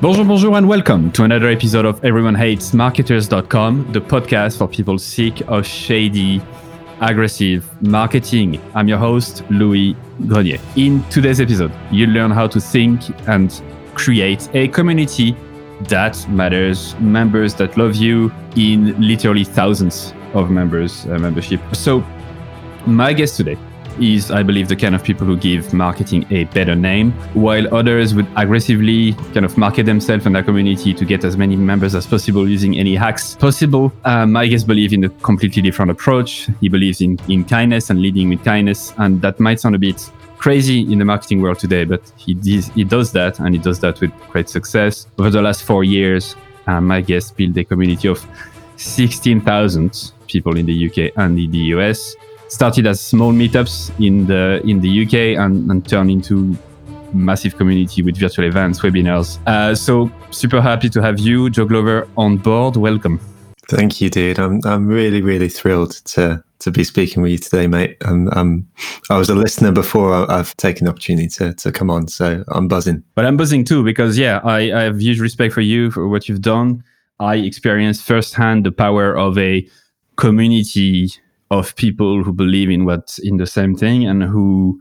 Bonjour, bonjour, and welcome to another episode of Everyone Hates Marketers.com, the podcast for people sick of shady, aggressive marketing. I'm your host, Louis Grenier. In today's episode, you'll learn how to think and create a community that matters, members that love you in literally thousands of members uh, membership. So, my guest today is, I believe, the kind of people who give marketing a better name, while others would aggressively kind of market themselves and their community to get as many members as possible using any hacks possible. Uh, my guest believes in a completely different approach. He believes in, in kindness and leading with kindness, and that might sound a bit crazy in the marketing world today, but he, he does that, and he does that with great success. Over the last four years, uh, my guest built a community of 16,000 people in the UK and in the US started as small meetups in the in the UK and, and turned into massive community with virtual events, webinars. Uh, so super happy to have you, Joe Glover, on board. Welcome. Thank you, dude. I'm I'm really really thrilled to to be speaking with you today, mate. Um, um, I was a listener before I've taken the opportunity to, to come on, so I'm buzzing. But I'm buzzing too because yeah, I, I have huge respect for you for what you've done. I experienced firsthand the power of a community of people who believe in what in the same thing and who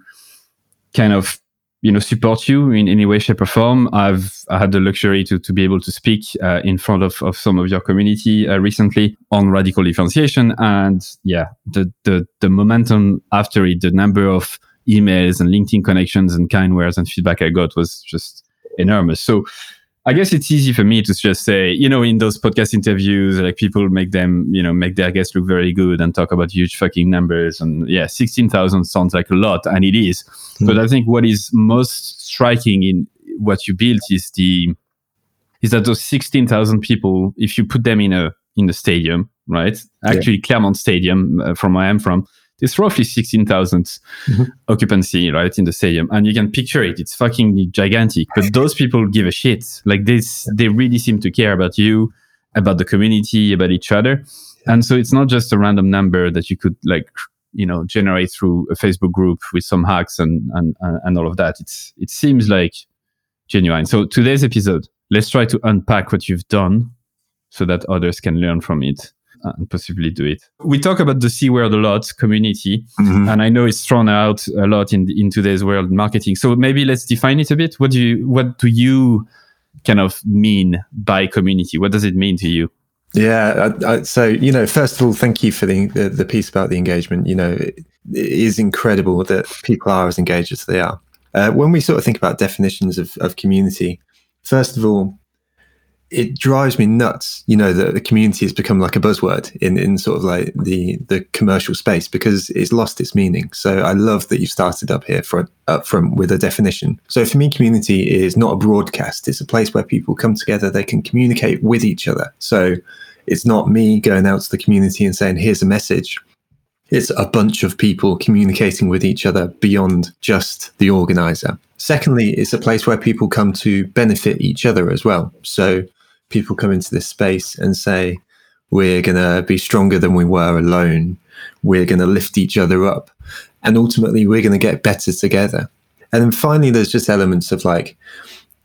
kind of you know support you in any way shape or form. I've I had the luxury to, to be able to speak uh, in front of, of some of your community uh, recently on radical differentiation. And yeah the, the the momentum after it the number of emails and linkedin connections and kind words and feedback i got was just enormous. So I guess it's easy for me to just say, you know, in those podcast interviews, like people make them, you know, make their guests look very good and talk about huge fucking numbers. And yeah, 16,000 sounds like a lot, and it is. Mm. But I think what is most striking in what you built is the, is that those 16,000 people, if you put them in a, in a stadium, right? Actually, yeah. Claremont Stadium, uh, from where I'm from, it's roughly 16,000 mm-hmm. occupancy, right, in the stadium. And you can picture it. It's fucking gigantic. But those people give a shit. Like this, they really seem to care about you, about the community, about each other. And so it's not just a random number that you could like, you know, generate through a Facebook group with some hacks and, and, and all of that. It's, it seems like genuine. So today's episode, let's try to unpack what you've done so that others can learn from it and possibly do it. We talk about the C word a lot, community, mm-hmm. and I know it's thrown out a lot in in today's world marketing. So maybe let's define it a bit. What do you what do you kind of mean by community? What does it mean to you? Yeah, I, I, so you know, first of all, thank you for the, the, the piece about the engagement. You know, it, it is incredible that people are as engaged as they are. Uh, when we sort of think about definitions of, of community, first of all, it drives me nuts, you know, that the community has become like a buzzword in, in sort of like the the commercial space because it's lost its meaning. So I love that you've started up here front up front with a definition. So for me, community is not a broadcast; it's a place where people come together, they can communicate with each other. So it's not me going out to the community and saying, "Here's a message." It's a bunch of people communicating with each other beyond just the organizer. Secondly, it's a place where people come to benefit each other as well. So people come into this space and say, we're going to be stronger than we were alone. We're going to lift each other up. And ultimately, we're going to get better together. And then finally, there's just elements of like,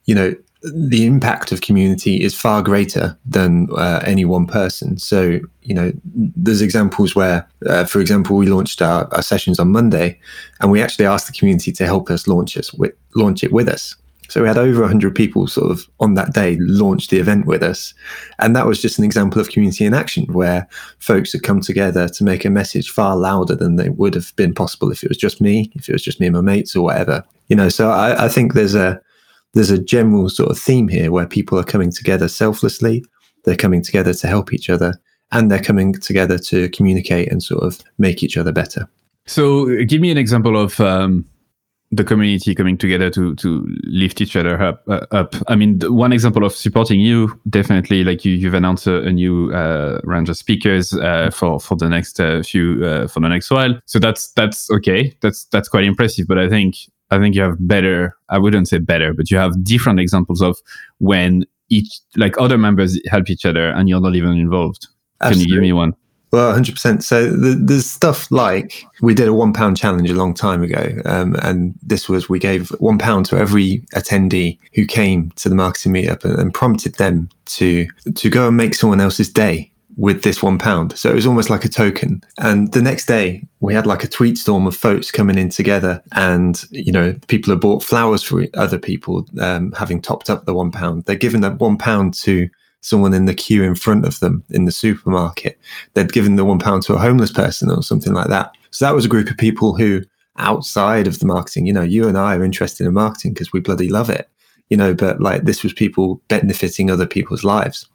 you know, the impact of community is far greater than uh, any one person. So, you know, there's examples where, uh, for example, we launched our, our, sessions on Monday and we actually asked the community to help us launch us with, launch it with us. So we had over 100 people sort of on that day launch the event with us. And that was just an example of community in action where folks had come together to make a message far louder than they would have been possible if it was just me, if it was just me and my mates or whatever. You know, so I, I think there's a there's a general sort of theme here where people are coming together selflessly, they're coming together to help each other, and they're coming together to communicate and sort of make each other better. So, give me an example of um, the community coming together to to lift each other up. Uh, up. I mean, one example of supporting you definitely, like you, you've announced a, a new uh, range of speakers uh, for for the next uh, few uh, for the next while. So that's that's okay. That's that's quite impressive. But I think I think you have better. I wouldn't say better, but you have different examples of when each like other members help each other and you're not even involved. Absolutely. Can you give me one? Well, 100%. So the, there's stuff like we did a one pound challenge a long time ago. Um, and this was we gave one pound to every attendee who came to the marketing meetup and, and prompted them to to go and make someone else's day with this one pound. So it was almost like a token. And the next day, we had like a tweet storm of folks coming in together, and you know, people have bought flowers for other people, um, having topped up the one pound. They're giving that one pound to someone in the queue in front of them in the supermarket. They'd given the one pound to a homeless person or something like that. So that was a group of people who, outside of the marketing, you know, you and I are interested in marketing because we bloody love it, you know, but like this was people benefiting other people's lives.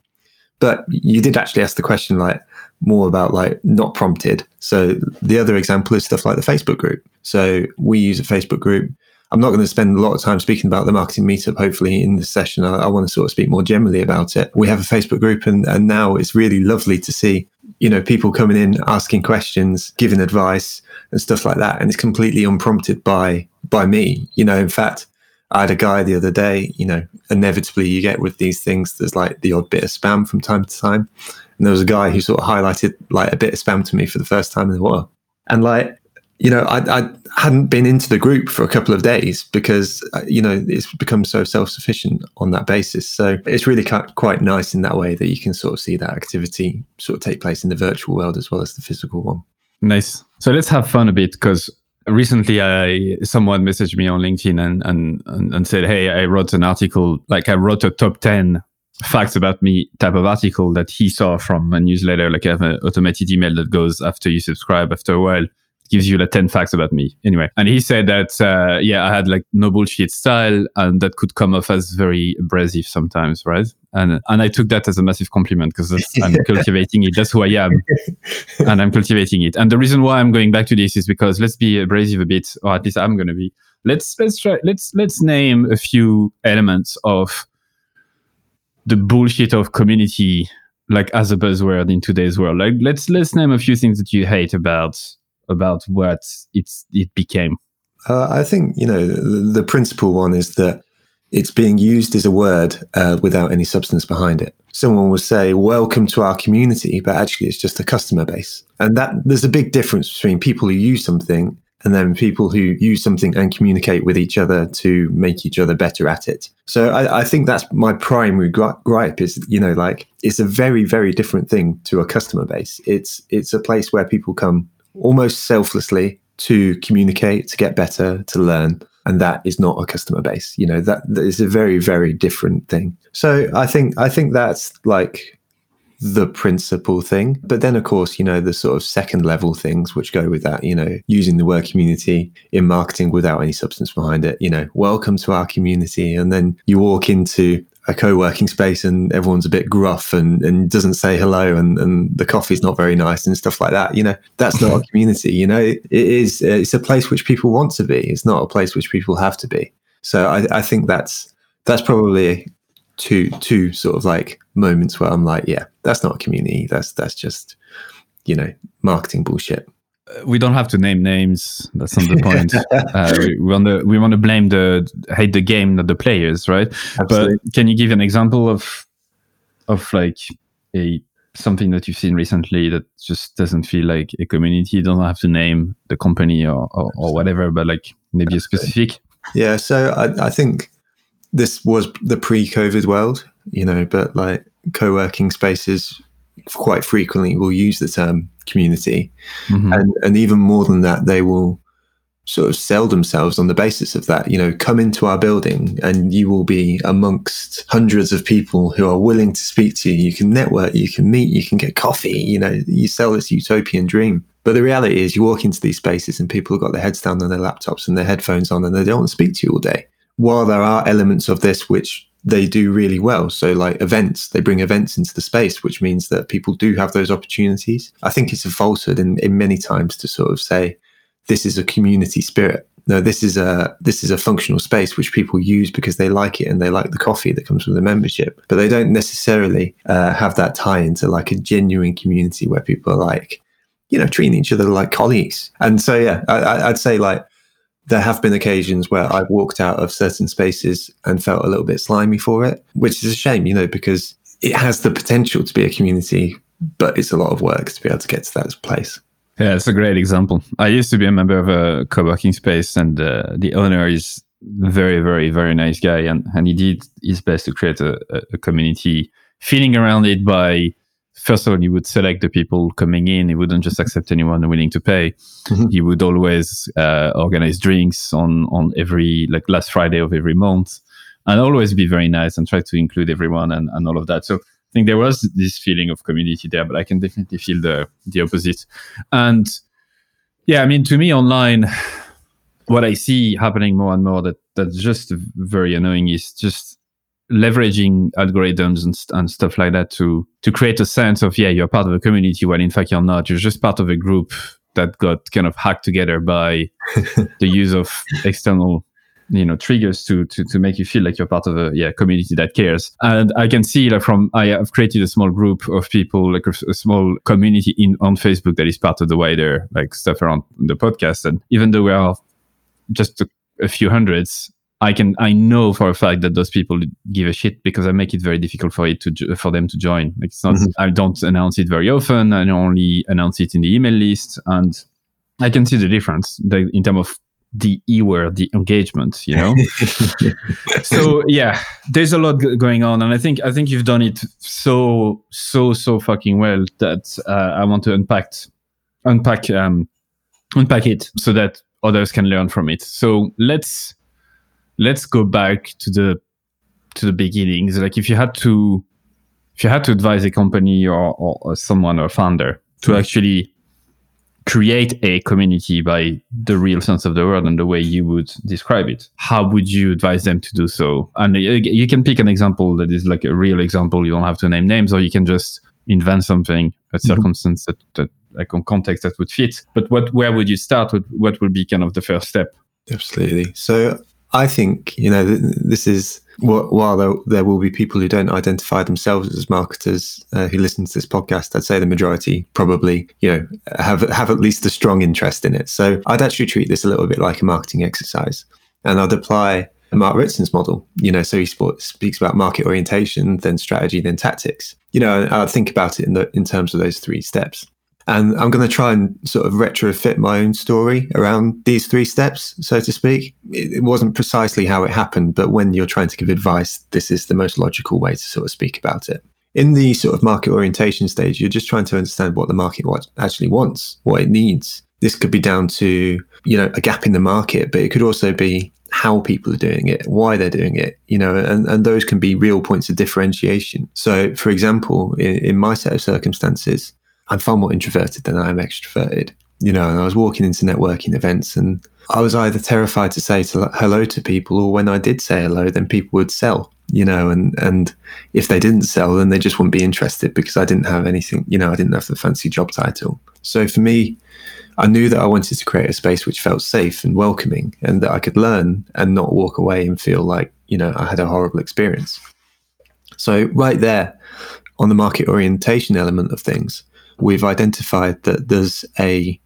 But you did actually ask the question like more about like not prompted. So the other example is stuff like the Facebook group. So we use a Facebook group. I'm not going to spend a lot of time speaking about the marketing meetup. Hopefully, in this session, I, I, want to sort of speak more generally about it. We have a Facebook group, and, and now it's really lovely to see, you know, people coming in, asking questions, giving advice, and stuff like that. And it's completely unprompted by by me. You know, in fact, I had a guy the other day, you know, inevitably you get with these things, there's like the odd bit of spam from time to time. And there was a guy who sort of highlighted like a bit of spam to me for the first time in a while. And like, you know, I, I hadn't been into the group for a couple of days because, uh, you know, it's become so self sufficient on that basis. So it's really quite nice in that way that you can sort of see that activity sort of take place in the virtual world as well as the physical one. Nice. So let's have fun a bit because recently I someone messaged me on LinkedIn and, and and said, "Hey, I wrote an article. Like I wrote a top ten facts about me type of article that he saw from a newsletter. Like I have an automated email that goes after you subscribe. After a while, gives you like 10 facts about me. Anyway and he said that uh, yeah i had like no bullshit style and that could come off as very abrasive sometimes right? And and i took that as a massive compliment because i'm cultivating it. That's who i am. And i'm cultivating it. And the reason why i'm going back to this is because let's be abrasive a bit or at least i'm going to be. Let's let's try let's let's name a few elements of the bullshit of community like as a buzzword in today's world. Like let's let's name a few things that you hate about about what it's it became? Uh, I think you know the, the, principal one is that it's being used as a word uh, without any substance behind it. Someone will say "Welcome to our community," but actually it's just a customer base, and that there's a big difference between people who use something and then people who use something and communicate with each other to make each other better at it. So I, I think that's my primary gripe is, you know, like it's a very, very different thing to a customer base. It's it's a place where people come almost selflessly to communicate, to get better, to learn. And that is not a customer base. You know, that, that is a very, very different thing. So I think I think that's like the principal thing. But then of course, you know, the sort of second level things which go with that, you know, using the word community in marketing without any substance behind it, you know, welcome to our community. And then you walk into a co-working space and everyone's a bit gruff and, and doesn't say hello and, and the coffee's not very nice and stuff like that you know that's not a community you know it is it's a place which people want to be. It's not a place which people have to be. So i, I think that's that's probably two two sort of like moments where i'm like yeah that's not a community. That's that's just you know marketing bullshit we don't have to name names. That's not the point. uh, we, want to we want to blame the hate the game, not the players, right? Absolutely. But can you give an example of of like a something that you've seen recently that just doesn't feel like a community? You don't have to name the company or or, or whatever, but like maybe a specific. Yeah. So I, I think this was the pre-COVID world, you know, but like co-working spaces quite frequently will use the term community. Mm-hmm. And, and even more than that, they will sort of sell themselves on the basis of that. You know, come into our building and you will be amongst hundreds of people who are willing to speak to you. You can network, you can meet, you can get coffee. You know, you sell this utopian dream. But the reality is, you walk into these spaces and people have got their heads down on their laptops and their headphones on and they don't want to speak to you all day. While there are elements of this which they do really well. So, like events, they bring events into the space, which means that people do have those opportunities. I think it's a falsehood in, in many times to sort of say this is a community spirit. No, this is a this is a functional space which people use because they like it and they like the coffee that comes with the membership. But they don't necessarily uh, have that tie into like a genuine community where people are like, you know, treating each other like colleagues. And so, yeah, I, I'd say like there have been occasions where I've walked out of certain spaces and felt a little bit slimy for it, which is a shame, you know, because it has the potential to be a community, but it's a lot of work to be able to get to that place. Yeah, it's a great example. I used to be a member of a co-working space, and uh, the owner is very, very, very nice guy, and, and he did his best to create a, a community, feeling around it by first of all, he would select the people coming in. He wouldn't just accept anyone willing to pay. Mm-hmm. He would always uh, organize drinks on on every like last Friday of every month, and always be very nice and try to include everyone and, and all of that. So I think there was this feeling of community there, but I can definitely feel the the opposite. And yeah, I mean, to me, online, what I see happening more and more that that's just very annoying is just leveraging algorithms and, and stuff like that to to create a sense of yeah you're part of a community when in fact you're not. You're just part of a group that got kind of hacked together by the use of external you know triggers to, to to make you feel like you're part of a yeah community that cares. And i can see like from i have created a small group of people like a, a, small community in on facebook that is part of the wider like stuff around the podcast. And even though we are just a, a few hundreds I can I know for a fact that those people give a shit because I make it very difficult for it to for them to join. Like it's not mm-hmm. I don't announce it very often. I only announce it in the email list, and I can see the difference the, in terms of the e word, the engagement. You know. so yeah, there's a lot going on, and I think I think you've done it so so so fucking well that uh, I want to unpack unpack um unpack it so that others can learn from it. So let's let's go back to the to the beginnings. Like if you had to if you had to advise a company or, or, or someone or a founder to mm-hmm. actually create a community by the real sense of the word and the way you would describe it how would you advise them to do so and you can pick an example that is like a real example you don't have to name names or you can just invent something a mm-hmm. circumstance that, that like a context that would fit but what where would you start with what would be kind of the first step absolutely so I think you know this is what while there, there will be people who don't identify themselves as marketers uh, who listen to this podcast, I'd say the majority probably you know have have at least a strong interest in it. So I'd actually treat this a little bit like a marketing exercise, and I'd apply Mark Ritson's model. You know, so he speaks about market orientation, then strategy, then tactics. You know, I'd think about it in the in terms of those three steps. And I'm going to try and sort of retrofit my own story around these three steps, so to speak. It, wasn't precisely how it happened, but when you're trying to give advice, this is the most logical way to sort of speak about it. In the sort of market orientation stage, you're just trying to understand what the market actually wants, what it needs. This could be down to, you know, a gap in the market, but it could also be how people are doing it, why they're doing it, you know, and, and those can be real points of differentiation. So, for example, in, in my set of circumstances, I'm far more introverted than I am extroverted. You know, and I was walking into networking events and I was either terrified to say to, hello to people or when I did say hello, then people would sell, you know, and, and if they didn't sell, then they just wouldn't be interested because I didn't have anything, you know, I didn't have the fancy job title. So for me, I knew that I wanted to create a space which felt safe and welcoming and that I could learn and not walk away and feel like, you know, I had a horrible experience. So right there on the market orientation element of things, we've identified that there's a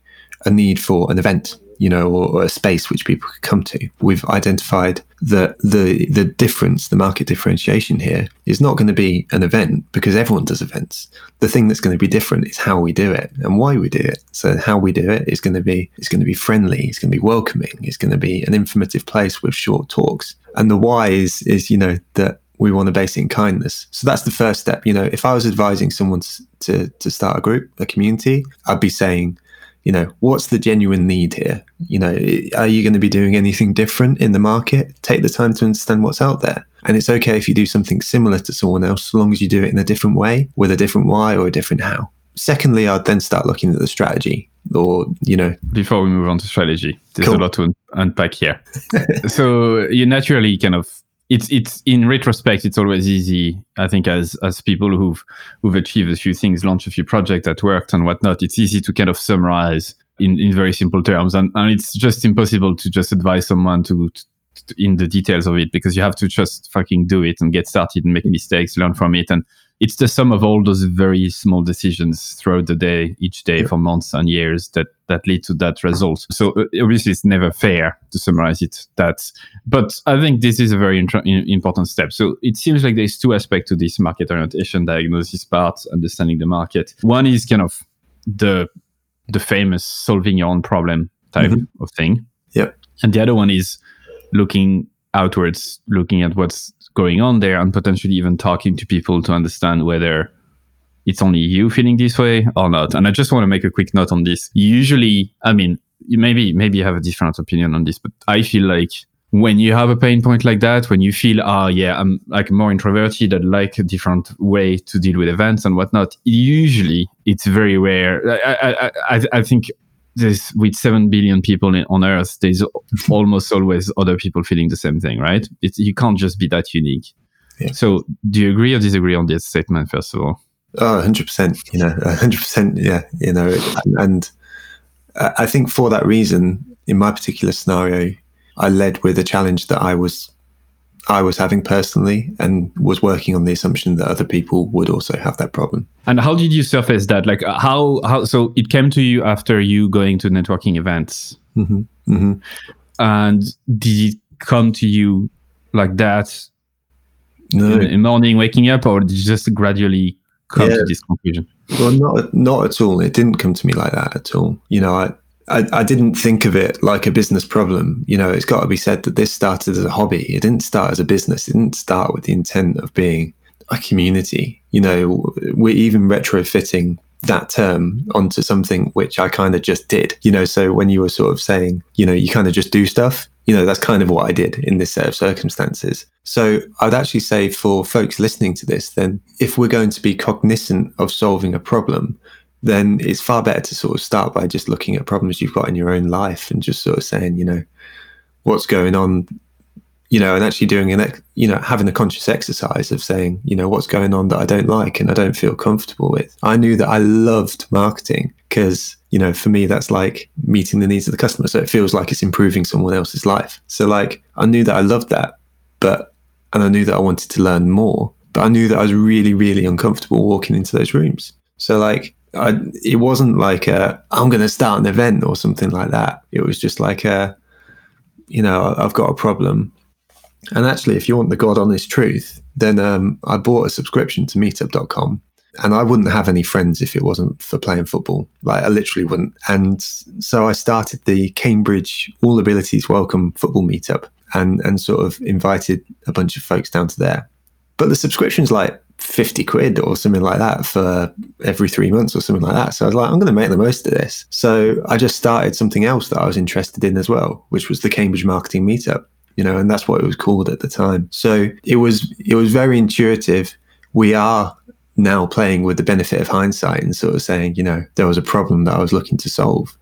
a need for an event, you know, or, or, a space which people could come to. We've identified that the the difference, the market differentiation here, is not going to be an event because everyone does events. The thing that's going to be different is how we do it and why we do it. So how we do it is going to be it's going to be friendly, it's going to be welcoming, it's going to be an informative place with short talks. And the why is is you know that we want to base it in kindness. So that's the first step. You know, if I was advising someone to, to start a group, a community, I'd be saying, you know, what's the genuine need here? You know, are you going to be doing anything different in the market? Take the time to understand what's out there. And it's okay if you do something similar to someone else, so long as you do it in a different way, with a different why or a different how. Secondly, I'd then start looking at the strategy or, you know. Before we move on to strategy, there's cool. a lot to unpack here. so you naturally kind of it's it's in retrospect it's always easy i think as as people who've who've achieved a few things launched a few projects that worked and whatnot it's easy to kind of summarize in in very simple terms. And, and it's just impossible to just advise someone to, to, in the details of it because you have to just fucking do it and get started and make mistakes learn from it and it's the sum of all those very small decisions throughout the day, each day for months and years that that lead to that result. So uh, obviously, it's never fair to summarize it. That, but I think this is a very intra- important step. So it seems like there's two aspects to this market orientation diagnosis part, understanding the market. One is kind of the the famous solving your own problem type Mhm. of thing. Yep. And the other one is looking outwards, looking at what's going on there and potentially even talking to people to understand whether it's only you feeling this way or not. And I just want to make a quick note on this. Usually, I mean, maybe maybe you have a different opinion on this, but I feel like when you have a pain point like that, when you feel, ah, yeah, I'm like more introverted, I like a different way to deal with events and whatnot. Usually, it's very rare. I I I, I think there's with seven billion people on Earth, there's almost always other people feeling the same thing, right? It's, you can't just be that unique. Yeah. So, do you agree or disagree on this statement? First of all, Oh, 100%, you know, 100%, yeah, you know, and I think for that reason, in my particular scenario, I led with a challenge that I was I was having personally and was working on the assumption that other people would also have that problem. and how did you surface that? Like, uh, how how? So it came to you after you going to networking events, hmm hmm and did it come to you like that No, in the morning, waking up, or did you just gradually come Yeah. to this conclusion? Well, not not at all. It didn't come to me like that at all. You know, I, I I didn't think of it like a business problem. You know, it's got to be said that this started as a hobby. It didn't start as a business. It didn't start with the intent of being a community. You know, we're even retrofitting that term onto something which I kind of just did. You know, so when you were sort of saying, you know, you kind of just do stuff. You know, that's kind of what I did in this set of circumstances. So I'd actually say for folks listening to this, then if we're going to be cognizant of solving a problem, then it's far better to sort of start by just looking at problems you've got in your own life and just sort of saying, you know, what's going on, you know, and actually doing an, ex- you know, having a conscious exercise of saying, you know, what's going on that I don't like and I don't feel comfortable with. I knew that I loved marketing because, you know, for me, that's like meeting the needs of the customer. So it feels like it's improving someone else's life. So, like, I knew that I loved that, but, and I knew that I wanted to learn more, but I knew that I was really, really uncomfortable walking into those rooms. So, like, I, it wasn't like a, I'm going to start an event or something like that. It was just like a, you know, I've got a problem. And actually, if you want the God honest truth, then um, I bought a subscription to meetup.com and I wouldn't have any friends if it wasn't for playing football. Like, I literally wouldn't. And so I started the Cambridge All Abilities Welcome Football Meetup and, and sort of invited a bunch of folks down to there. But the subscription's like 50 quid or something like that for every three months or something like that. So I was like, I'm going to make the most of this. So I just started something else that I was interested in as well, which was the Cambridge Marketing Meetup, you know, and that's what it was called at the time. So it was, it was very intuitive. We are now playing with the benefit of hindsight and sort of saying, you know, there was a problem that I was looking to solve.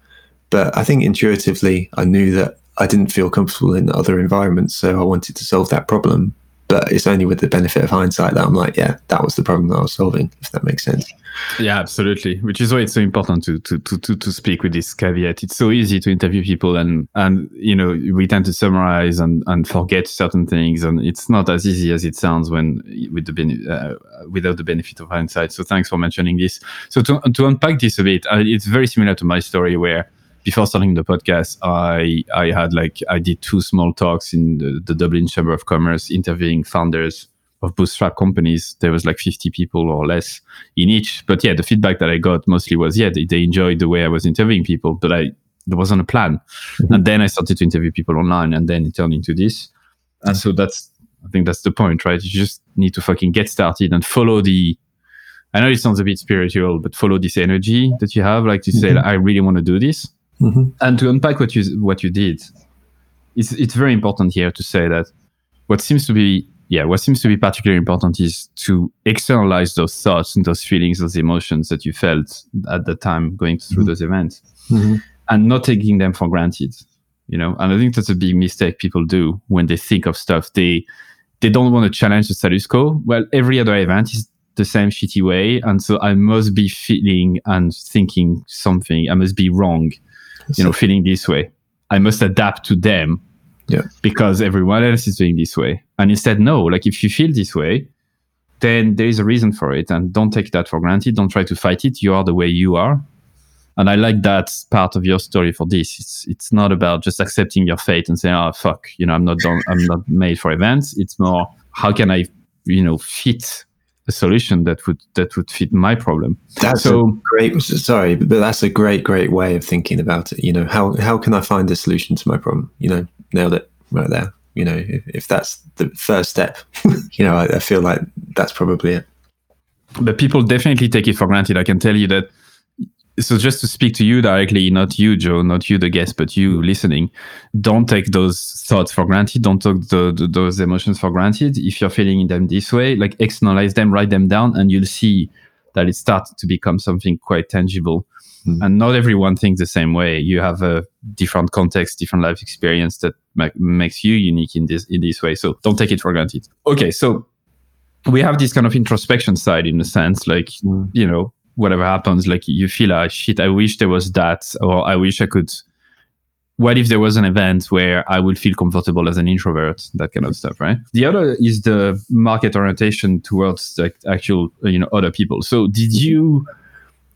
But I think intuitively, I knew that I didn't feel comfortable in other environments. So I wanted to solve that problem but it's only with the benefit of hindsight that I'm like, yeah, that was the problem that I was solving, if that makes sense. Yeah, absolutely. Which is why it's so important to to to to, speak with this caveat. It's so easy to interview people and and you know we tend to summarize and and forget certain things, and it's not as easy as it sounds when with the bene- uh, without the benefit of hindsight. So thanks for mentioning this. So to to unpack this a bit, uh, it's very similar to my story where before starting the podcast, I I had like I did two small talks in the, the Dublin Chamber of Commerce, interviewing founders of bootstrap companies. There was like 50 people or less in each. But yeah, the feedback that I got mostly was yeah, they, they enjoyed the way I was interviewing people, but I there wasn't a plan. Mhm. And then I started to interview people online, and then it turned into this. And so that's I think that's the point, right? You just need to fucking get started and follow the. I know it sounds a bit spiritual, but follow this energy that you have, like to say, Mhm. I really want to do this Mm-hmm. and to unpack what you what you did it's it's very important here to say that what seems to be yeah what seems to be particularly important is to externalize those thoughts and those feelings those emotions that you felt at the time going through Mhm. those events Mm-hmm. and not taking them for granted you know and i think that's a big mistake people do when they think of stuff they they don't want to challenge the status quo well every other event is the same shitty way and so i must be feeling and thinking something i must be wrong you know feeling this way i must adapt to them Yeah. because everyone else is doing this way and instead no like if you feel this way then there is a reason for it. And don't take that for granted. Don't try to fight it. You are the way you are. And I like that part of your story for this. It's it's not about just accepting your fate and saying, "Oh fuck," you know, I'm not done, I'm not made for events. It's more, how can I, you know, fit a solution that would that would fit my problem. That's so great. Sorry, but that's a great, great way of thinking about it. You know, how how can I find a solution to my problem? You know, nailed it right there. You know, if, if that's the first step, you know, I, I feel like that's probably it. But people definitely take it for granted. I can tell you that so just to speak to you directly, not you, Joe, not you, the guest, but you listening, don't take those thoughts for granted. Don't take the, the, those emotions for granted. If you're feeling them this way, like externalize them, write them down, and you'll see that it starts to become something quite tangible. Mm. And not everyone thinks the same way. You have a different context, different life experience that ma- makes you unique in this in this way. So don't take it for granted. Okay, so we have this kind of introspection side in a sense, like mm. you know whatever happens, like you feel like shit, I wish there was that, or I wish I could. What if there was an event where I would feel comfortable as an introvert, that kind of stuff, right? The other is the market orientation towards like actual, you know, other people. So did mm-hmm. you,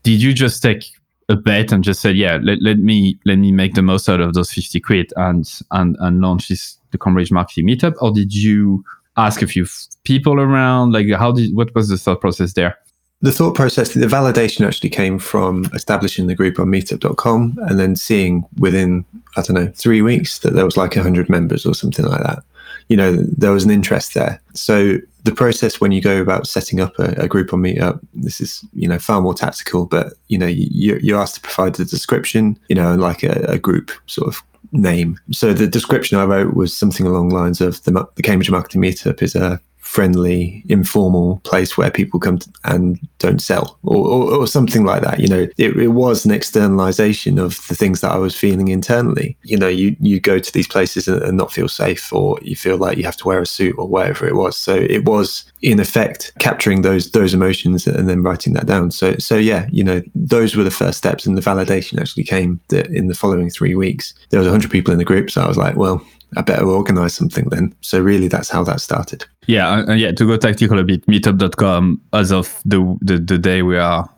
did you just take a bet and just said, yeah, let, let me let me make the most out of those 50 quid and and and launch this the Cambridge marketing meetup, or did you ask a few people around? Like, how did what was the thought process there? The thought process, the validation actually came from establishing the group on meetup.com and then seeing within, I don't know, three weeks that there was like 100 members or something like that. You know, there was an interest there. So the process when you go about setting up a, a group on Meetup, this is, you know, far more tactical, but, you know, you, you're asked to provide the description, you know, like a, a group sort of name. So the description I wrote was something along the lines of the, the Cambridge Marketing Meetup is a friendly, informal place where people come and don't sell or, or, or, something like that. You know, it, it, was an externalization of the things that I was feeling internally. You know, you, you go to these places and, and not feel safe or you feel like you have to wear a suit or whatever it was. So it was in effect capturing those, those emotions and then writing that down. So, so yeah, you know, those were the first steps and the validation actually came that in the following three weeks. There was 100 people in the group. So I was like, well, I better organize something then. So really, that's how that started. Yeah, and yeah. To go tactical a bit, Meetup.com, as of the, the the day we are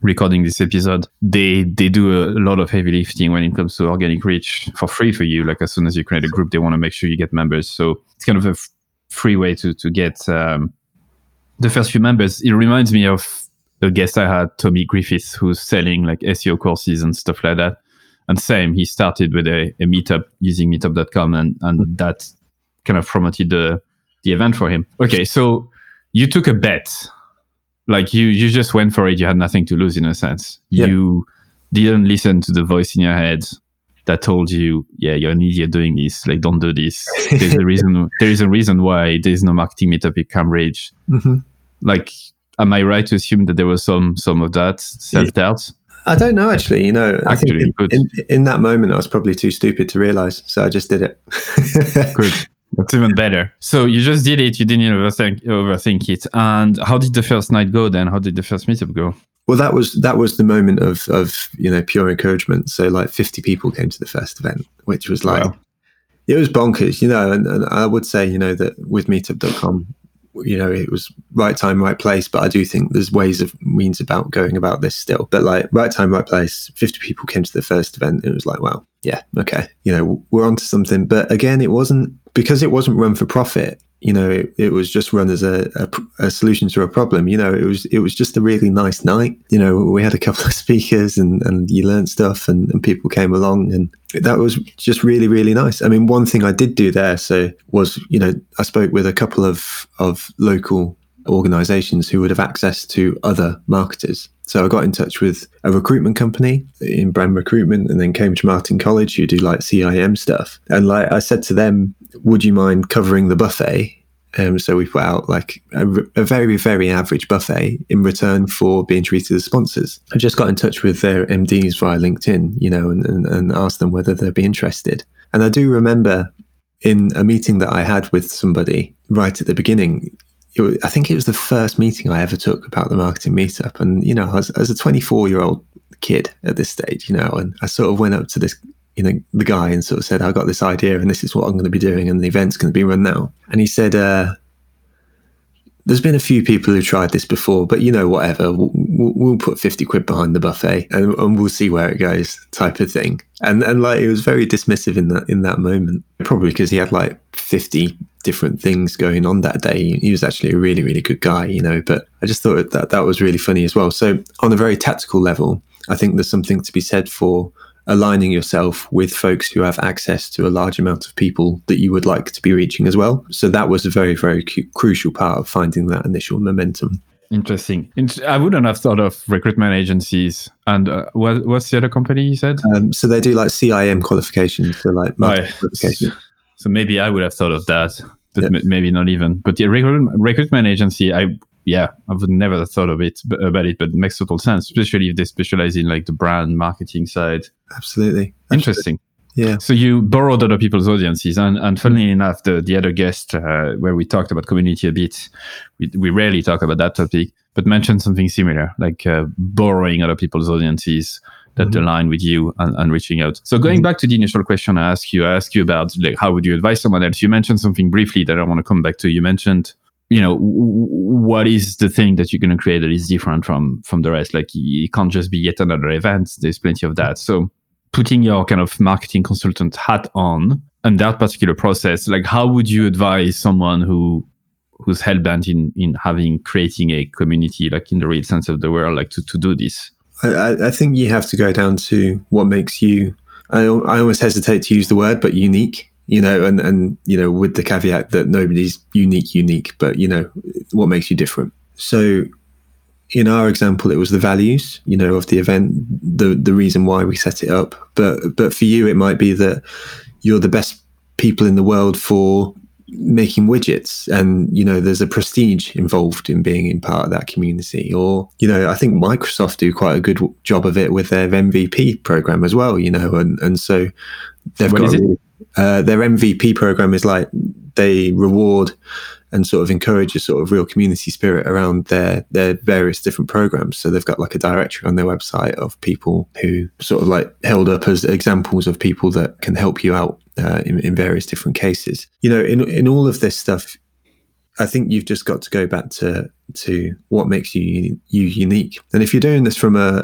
recording this episode, they they do a lot of heavy lifting when it comes to organic reach for free for you. Like as soon as you create a group, they want to make sure you get members. So it's kind of a f- free way to to get um, the first few members. It reminds me of a guest I had, Tommy Griffiths, who's selling like SEO courses and stuff like that and same, he started with a, a meetup using meetup.com and, and that kind of promoted the, the event for him. Okay, so you took a bet. Like you, you just went for it. You had nothing to lose in a sense. Yeah. You didn't listen to the voice in your head that told you, yeah, you're an idiot doing this. Like, don't do this. There's a reason. There is a reason why there's no marketing meetup in Cambridge. Mm-hmm. Like, am I right to assume that there was some some of that self doubt? I don't know actually. You know, actually, in, in, in, that moment, I was probably too stupid to realize, so I just did it. good. That's even better. So you just did it. You didn't overthink, overthink it. And how did the first night go? Then how did the first meetup go? Well, that was that was the moment of of you know pure encouragement. So like fifty people came to the first event, which was like wow. it was bonkers, you know. And, and I would say you know that with Meetup.com, you know it was right time right place but i do think there's ways of means about going about this still. But like right time right place 50 people came to the first event it was like wow yeah okay you know we're onto something. But again it wasn't because it wasn't run for profit you know, it, it was just run as a, a, a, solution to a problem. You know, it was it was just a really nice night. You know, we had a couple of speakers and, and you learned stuff and, and people came along and that was just really, really nice. I mean, one thing I did do there so was, you know, I spoke with a couple of, of local organizations who would have access to other marketers. So I got in touch with a recruitment company in brand recruitment and then Cambridge Marketing College who do like CIM stuff. And like I said to them, would you mind covering the buffet? Um, so we put out like a, a, very, very average buffet in return for being treated as sponsors. I just got in touch with their MDs via LinkedIn, you know, and, and, and asked them whether they'd be interested. And I do remember in a meeting that I had with somebody right at the beginning, was, I think it was the first meeting I ever took about the marketing meetup. And, you know, as, as a 24 year old kid at this stage, you know, and I sort of went up to this, you know, the guy and sort of said, I got this idea and this is what I'm going to be doing and the event's going to be run now. And he said, uh, there's been a few people who tried this before, but you know, whatever. We'll, we'll put fifty quid behind the buffet, and, and, we'll see where it goes, type of thing. And and like it was very dismissive in that in that moment, probably because he had like fifty different things going on that day. He was actually a really really good guy, you know. But I just thought that that was really funny as well. So on a very tactical level, I think there's something to be said for aligning yourself with folks who have access to a large amount of people that you would like to be reaching as well. So that was a very, very cu- crucial part of finding that initial momentum. Interesting. I wouldn't have thought of recruitment agencies. And uh, what, what's the other company you said? Um, so they do like CIM qualifications, so like right. qualifications. So maybe I would have thought of that, but yep. m- maybe not even. But the recruitment, recruitment agency, I yeah, I would never have thought of it about it, but it makes total sense, especially if they specialize in like the brand marketing side. Absolutely. Interesting. Yeah. So you borrowed other people's audiences, and and funnily enough, the the other guest uh, where we talked about community a bit, we we rarely talk about that topic, but mentioned something similar, like uh, borrowing other people's audiences that mm-hmm. align with you and, and, reaching out. So going mm-hmm. back to the initial question I asked you, I asked you about like how would you advise someone else? You mentioned something briefly that I want to come back to. You mentioned you know what is the thing that you're going to create that is different from from the rest like it can't just be yet another event there's plenty of that so putting your kind of marketing consultant hat on and that particular process like how would you advise someone who who's hell-bent in in having creating a community like in the real sense of the word like to, to do this I, I think you have to go down to what makes you I, I almost hesitate to use the word but unique you know, and and you know, with the caveat that nobody's unique, unique, but you know, what makes you different. So, in our example, it was the values, you know, of the event, the the reason why we set it up. But but for you, it might be that you're the best people in the world for making widgets and you know there's a prestige involved in being in part of that community or you know i think microsoft do quite a good job of it with their mvp program as well you know and and so they've what got uh, their MVP program is like they reward and sort of encourage a sort of real community spirit around their their various different programs. So they've got like a directory on their website of people who sort of like held up as examples of people that can help you out uh, in, in various different cases. You know, in in all of this stuff, I think you've just got to go back to to what makes you you unique. And if you're doing this from a,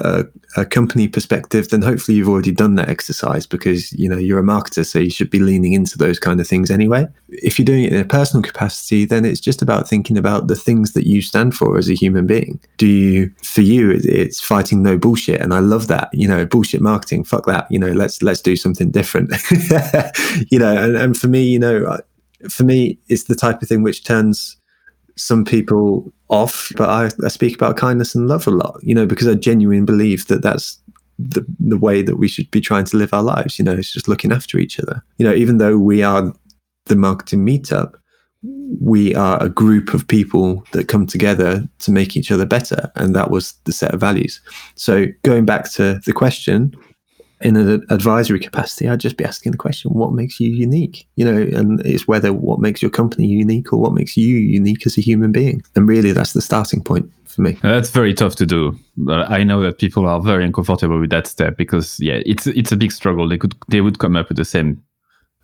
a, a, company perspective, then hopefully you've already done that exercise because you know you're a marketer, so you should be leaning into those kind of things anyway. If you're doing it in a personal capacity, then it's just about thinking about the things that you stand for as a human being. Do you, for you, it's fighting no bullshit, and I love that. You know, bullshit marketing, fuck that. You know, let's let's do something different. you know, and, and for me, you know for me, it's the type of thing which turns some people off. But I, I speak about kindness and love a lot, you know, because I genuinely believe that that's the the way that we should be trying to live our lives. You know, it's just looking after each other. You know, even though we are the marketing meetup, we are a group of people that come together to make each other better, and that was the set of values. So going back to the question, in an advisory capacity, I'd just be asking the question, what makes you unique? You know, and it's whether what makes your company unique or what makes you unique as a human being. And really, that's the starting point for me. Uh, that's very tough to do. I know that people are very uncomfortable with that step because, yeah, it's it's a big struggle. They could they would come up with the same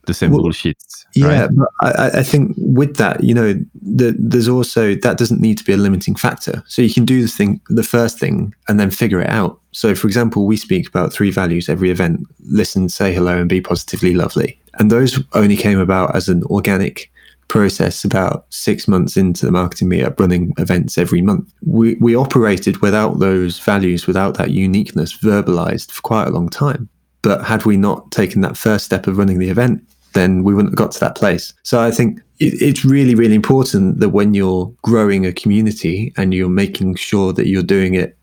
the same well, bullshit. Yeah, right? but I, I, think with that, you know, the, there's also that doesn't need to be a limiting factor. So you can do the thing, the first thing, and then figure it out. So, for example, we speak about three values every event: listen, say hello, and be positively lovely. And those only came about as an organic process about six months into the marketing meetup running events every month we we operated without those values without that uniqueness verbalized for quite a long time but had we not taken that first step of running the event then we wouldn't have got to that place. So I think it, it's really, really important that when you're growing a community and you're making sure that you're doing it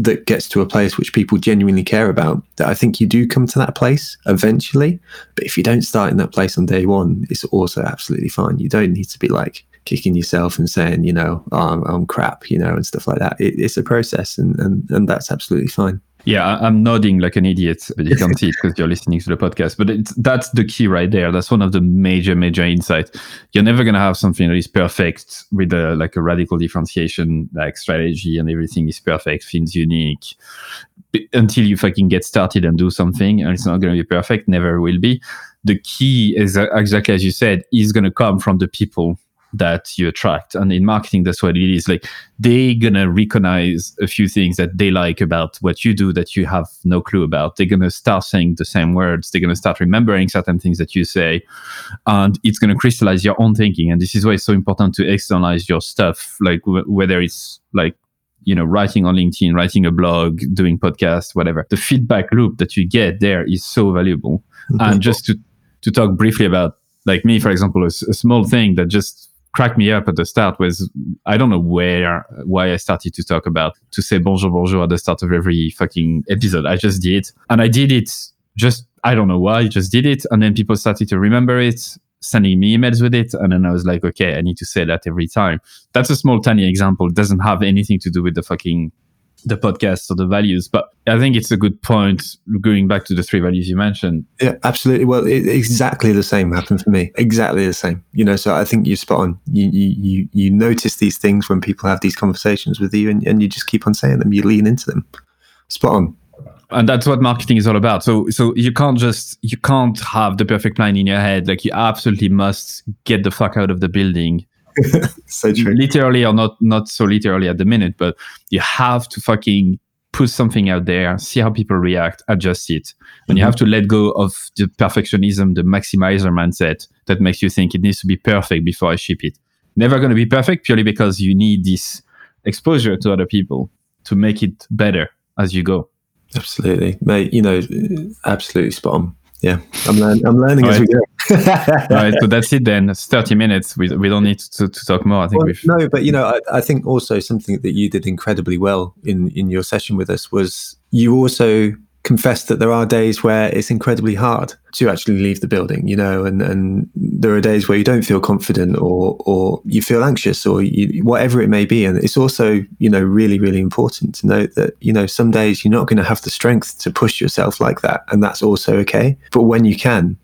that gets to a place which people genuinely care about, that I think you do come to that place eventually. But if you don't start in that place on day one, it's also absolutely fine. You don't need to be like kicking yourself and saying, you know, oh, I'm, I'm, crap, you know, and stuff like that. It, it's a process and, and, and that's absolutely fine. Yeah, I'm nodding like an idiot, but you can't see it because you're listening to the podcast. But that's the key right there. That's one of the major, major insights. You're never gonna have something that is perfect with a like a radical differentiation, like strategy and everything is perfect, feels unique. Until you fucking get started and do something, and it's not gonna be perfect, never will be. The key is exactly as you said, is gonna come from the people that you attract. And in marketing, that's what it is. Like they're gonna recognize a few things that they like about what you do that you have no clue about. They're gonna start saying the same words. They're gonna start remembering certain things that you say, and it's gonna crystallize your own thinking. And this is why it's so important to externalize your stuff, like w- whether it's like you know writing on linkedin writing a blog doing podcast whatever the feedback loop that you get there is so valuable mm-hmm. and just to to talk briefly about like me for example a, a, small thing that just cracked me up at the start was i don't know where why i started to talk about to say bonjour bonjour at the start of every fucking episode i just did and i did it just i don't know why I just did it and then people started to remember it sending me emails with it. And then I was like, okay, I need to say that every time. That's a small, tiny example. It doesn't have anything to do with the fucking the podcast or the values. But I think it's a good point going back to the three values you mentioned. Yeah, absolutely. Well, it, exactly the same happened for me. Exactly the same. You know, so I think you're spot on. You you you notice these things when people have these conversations with you, and, and you just keep on saying them. You lean into them. Spot on and that's what marketing is all about so so you can't just you can't have the perfect plan in your head like you absolutely must get the fuck out of the building so true. literally or not not so literally at the minute but you have to fucking put something out there see how people react adjust it and mm-hmm. you have to let go of the perfectionism the maximizer mindset that makes you think it needs to be perfect before i ship it never going to be perfect purely because you need this exposure to other people to make it better as you go Absolutely, mate. You know, absolutely spot on. Yeah, I'm, learn- I'm learning All as right. we go. All right, so that's it then. It's 30 minutes. We, we don't need to, to talk more. I think well, we've. No, but you know, I, I think also something that you did incredibly well in, in your session with us was you also confess that there are days where it's incredibly hard to actually leave the building, you know, and, and there are days where you don't feel confident or or you feel anxious or you, whatever it may be. And it's also, you know, really, really important to note that, you know, some days you're not going to have the strength to push yourself like that. And that's also okay. But when you can,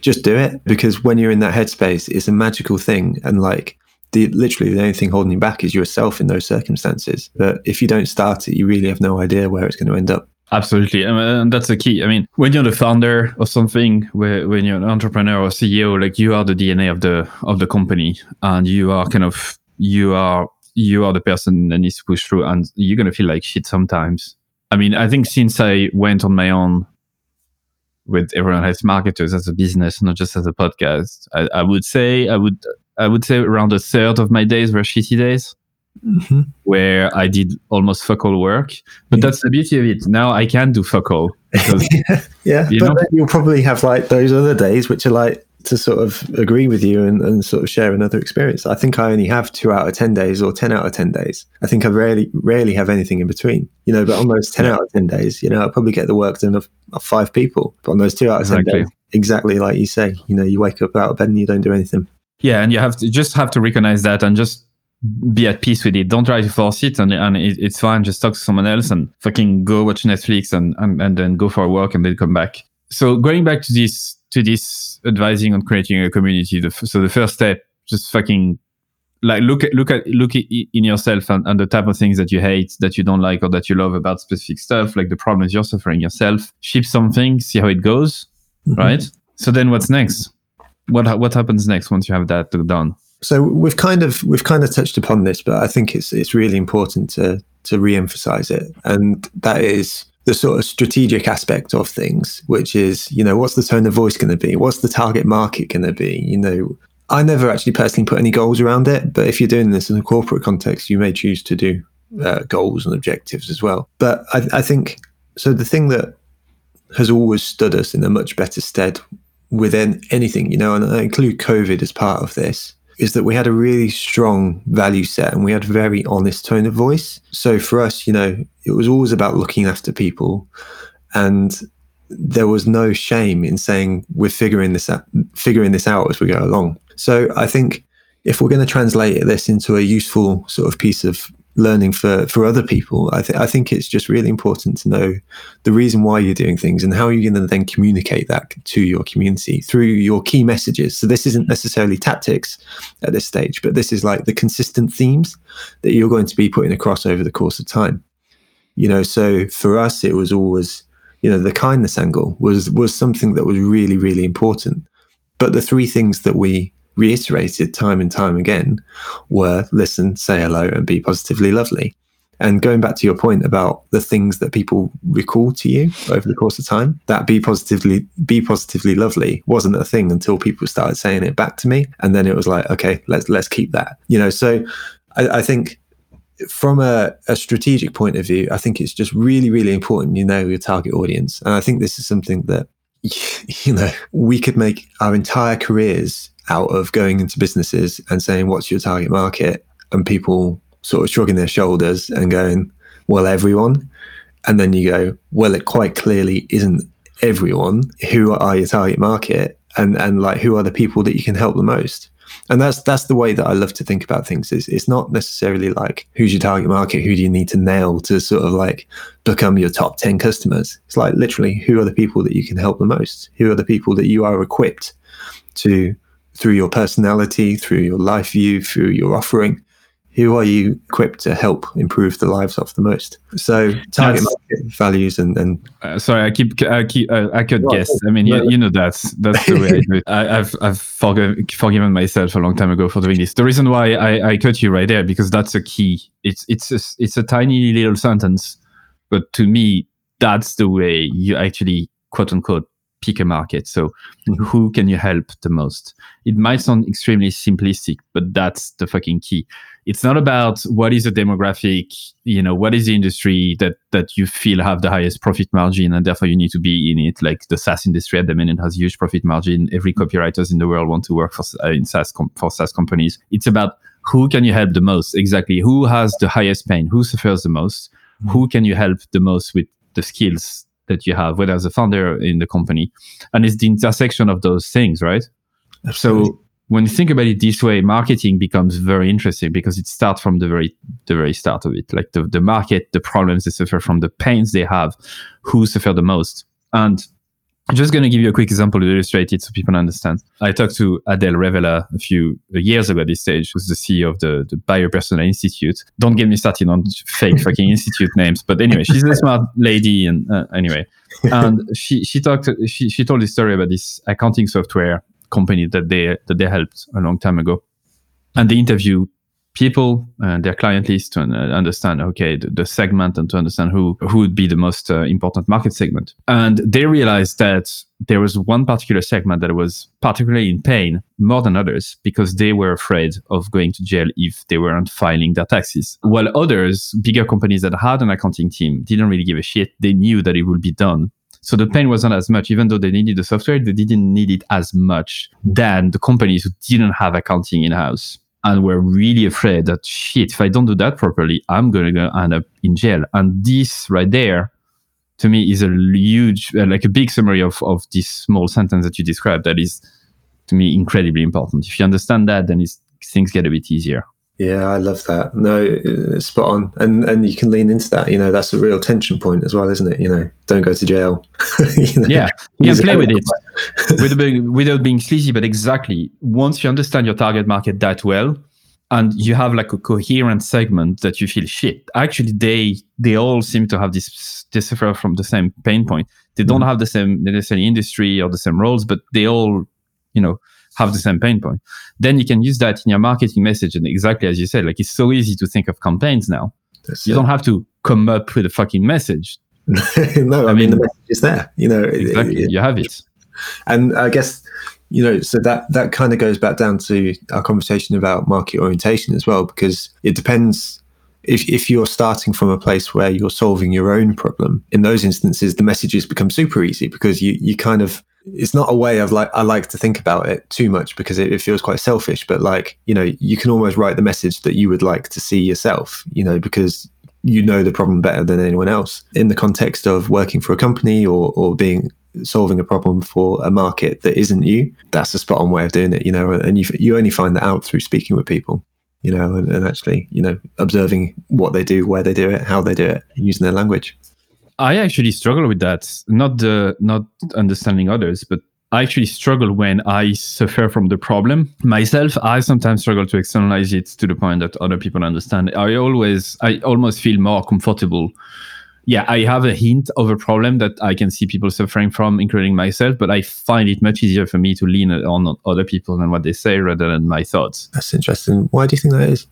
just do it because when you're in that headspace, it's a magical thing. And like, the literally the only thing holding you back is yourself in those circumstances. But if you don't start it, you really have no idea where it's going to end up. Absolutely, uh, and that's the key. I mean, when you're the founder of something, when you're an entrepreneur or CEO, like you are the DNA of the of the company, and you are kind of you are you are the person that needs to push through, and you're gonna feel like shit sometimes. I mean, I think since I went on my own with everyone has marketers as a business, not just as a podcast, I, I would say I would I would say around a third of my days were shitty days mm-hmm. where I did almost fuck all work. But yeah. that's the beauty of it. Now I can do fuck all. Because, yeah, you but know? you'll probably have like those other days which are like to sort of agree with you and, and sort of share another experience. I think I only have two out of 10 days or 10 out of 10 days. I think I rarely, rarely have anything in between, you know, but on those 10 yeah. out of 10 days, you know, I probably get the work done of, of five people. But on those two out of 10 exactly. days, exactly like you say, you know, you wake up out of bed and you don't do anything. Yeah. And you have to just have to recognize that and just be at peace with it. Don't try to force it, and, and it, it's fine. Just talk to someone else and fucking go watch Netflix and, and, and then go for a walk and then come back. So going back to this to this advising on creating a community. The, so the first step, just fucking like look at look at look in yourself and, and the type of things that you hate, that you don't like, or that you love about specific stuff, like the problems you're suffering yourself. Ship something, see how it goes, mm-hmm. right? So then what's next? What what happens next once you have that done? So we've kind of we've kind of touched upon this, but I think it's it's really important to to re-emphasize it, and that is the sort of strategic aspect of things, which is you know what's the tone of voice going to be, what's the target market going to be, you know. I never actually personally put any goals around it, but if you're doing this in a corporate context, you may choose to do uh, goals and objectives as well. But I, I think so. The thing that has always stood us in a much better stead within anything, you know, and I include COVID as part of this, is that we had a really strong value set and we had a very honest tone of voice. So for us, you know, it was always about looking after people and there was no shame in saying we're figuring this out, figuring this out as we go along. So I think if we're going to translate this into a useful sort of piece of learning for for other people. I think i think it's just really important to know the reason why you're doing things and how you're going to then communicate that to your community through your key messages. So this isn't necessarily tactics at this stage but this is like the consistent themes that you're going to be putting across over the course of time. You know so for us it was always you know the kindness angle was was something that was really really important. But the three things that we reiterated time and time again were listen, say hello, and be positively lovely. And going back to your point about the things that people recall to you over the course of time, that be positively be positively lovely wasn't a thing until people started saying it back to me. And then it was like, okay, let's let's keep that. You know, so I, I think from a, a, strategic point of view, I think it's just really, really important you know your target audience. And I think this is something that you know we could make our entire careers out of going into businesses and saying, What's your target market? And people sort of shrugging their shoulders and going, well, everyone. And then you go, well, it quite clearly isn't everyone. Who are your target market? And, and like, who are the people that you can help the most? And that's that's the way that I love to think about things. Is it's not necessarily like who's your target market, who do you need to nail to sort of like become your top ten customers. It's like literally who are the people that you can help the most? Who are the people that you are equipped to through your personality, through your life view, through your offering, who are you equipped to help improve the lives of the most? So target market values and, and uh, sorry, I keep I keep uh, I could guess. I mean, you, you know that's that's the way I do it. I, have I've forg- forgiven myself a long time ago for doing this. The reason why I, I cut you right there because that's a key. It's it's a, it's a tiny little sentence, but to me that's the way you actually quote unquote pick a market. So mm-hmm. who can you help the most? It might sound extremely simplistic, but that's the fucking key it's not about what is the demographic you know what is the industry that that you feel have the highest profit margin and therefore you need to be in it like the SaaS industry at the minute has huge profit margin every copywriters in the world want to work for uh, in SaaS com- for SaaS companies it's about who can you help the most exactly who has the highest pain who suffers the most mm-hmm. who can you help the most with the skills that you have whether as a founder in the company and it's the intersection of those things right Absolutely. so when you think about it this way, marketing becomes very interesting because it starts from the very the very start of it. Like the, the market, the problems they suffer from, the pains they have, who suffer the most. And I'm just going to give you a quick example to illustrate it so people understand. I talked to Adele Revella a few years ago at this stage, who's the CEO of the, the Buyer Persona Institute. Don't get me started on fake fucking institute names, but anyway, she's a smart lady. And uh, anyway, and she, she talked, she, she told this story about this accounting software company that they that they helped a long time ago, and they interview people and their client list to understand okay the, the, segment and to understand who who would be the most uh, important market segment. And they realized that there was one particular segment that was particularly in pain more than others because they were afraid of going to jail if they weren't filing their taxes. While others bigger companies that had an accounting team didn't really give a shit. They knew that it would be done. So the pain wasn't as much, even though they needed the software, they didn't need it as much than the companies who didn't have accounting in house and were really afraid that shit, if I don't do that properly, I'm going to end up in jail. And this right there, to me, is a huge, uh, like a big summary of, of this small sentence that you described. That is, to me, incredibly important. If you understand that, then things get a bit easier. Yeah, I love that. No, spot on, and and you can lean into that. You know, that's a real tension point as well, isn't it? You know, don't go to jail. you know? Yeah, you can play with it without, without being sleazy, but exactly once you understand your target market that well, and you have like a coherent segment that you feel shit. Actually, they they all seem to have this they suffer from the same pain point. They don't mm-hmm. have the same necessarily industry or the same roles, but they all, you know have the same pain point. Then you can use that in your marketing message. And exactly as you said, like it's so easy to think of campaigns now. That's you it. don't have to come up with a fucking message. no, I, I mean, mean, the message is there. You know, exactly. It, you have it. And I guess you know, so that that kind of goes back down to our conversation about market orientation as well, because it depends. If, if you're starting from a place where you're solving your own problem, in those instances, the messages become super easy because you, you kind of it's not a way of like I like to think about it too much because it, it, feels quite selfish. But like you know, you can almost write the message that you would like to see yourself. You know, because you know the problem better than anyone else in the context of working for a company or or being solving a problem for a market that isn't you. That's a spot on way of doing it. You know, and you you only find that out through speaking with people. You know, and, and actually, you know, observing what they do, where they do it, how they do it, using their language. I actually struggle with that. Not the not understanding others, but I actually struggle when I suffer from the problem myself. I sometimes struggle to externalize it to the point that other people understand. I always, I almost feel more comfortable yeah, I have a hint of a problem that I can see people suffering from, including myself, but I find it much easier for me to lean on other people and what they say rather than my thoughts. That's interesting. Why do you think that is?